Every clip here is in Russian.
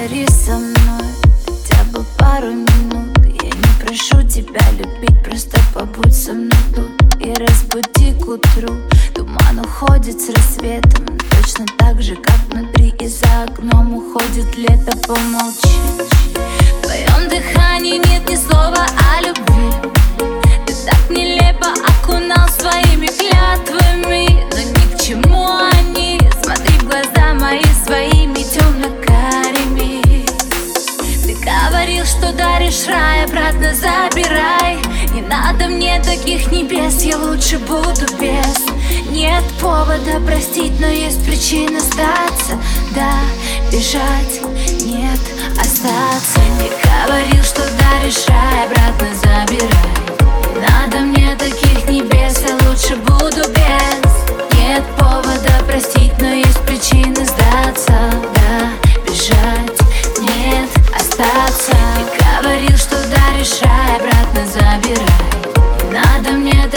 Поговори со мной хотя бы пару минут. Я не прошу тебя любить, просто побудь со мной тут И разбуди к утру. Туман уходит с рассветом Точно так же, как внутри и за окном уходит лето. Помолчи. В твоем дыхании нет ни слова о любви забирай. Не надо мне таких небес Я лучше буду без. Нет повода простить, но есть причина сдаться Да, бежать, нет, остаться. Не говорил, что даришь рай, обратно забирай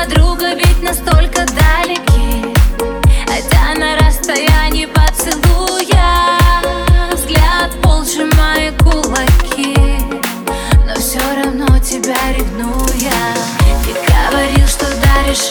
Мы друг от друга ведь настолько далеки. Хотя на расстоянии поцелуя Взгляд пол сжимая кулаки. Но все равно тебя ревную я. Ты говорил, что даришь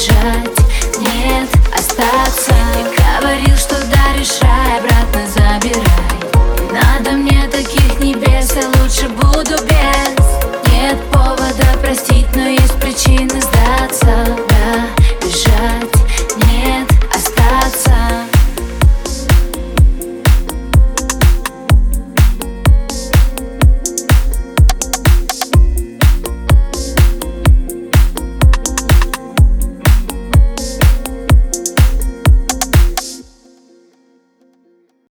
бежать, нет, остаться. Ты говорил, что даришь рай, обратно забирай. Надо мне таких небес, я лучше буду без. Нет повода простить, но есть причины Да,